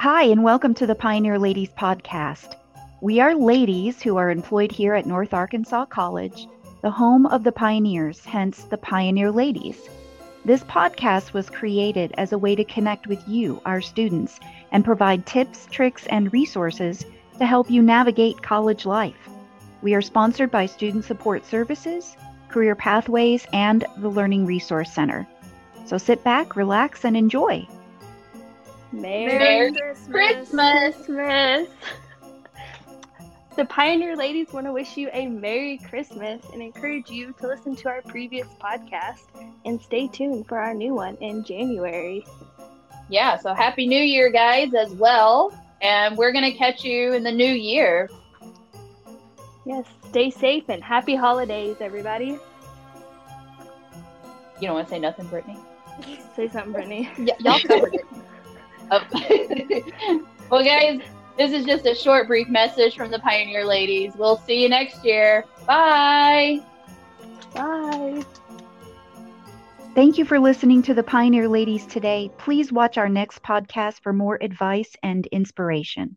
Hi, and welcome to the Pioneer Ladies podcast. We are ladies who are employed here at North Arkansas College, the home of the pioneers, hence the Pioneer Ladies. This podcast was created as a way to connect with you, our students, and provide tips, tricks, and resources to help you navigate college life. We are sponsored by Student Support Services, Career Pathways, and the Learning Resource Center. So sit back, relax, and enjoy. Merry, Merry Christmas. Christmas. The Pioneer Ladies want to wish you a Merry Christmas and encourage you to listen to our previous podcast and stay tuned for our new one in January. Yeah, so happy new year, guys, as well. And we're going to catch you in the new year. Yes, stay safe and happy holidays, everybody. You don't want to say nothing, Brittany? Say something, Brittany. Y- y'all covered it. Oh. well, guys, this is just a short, brief message from the Pioneer Ladies. We'll see you next year. Bye. Bye. Thank you for listening to the Pioneer Ladies today. Please watch our next podcast for more advice and inspiration.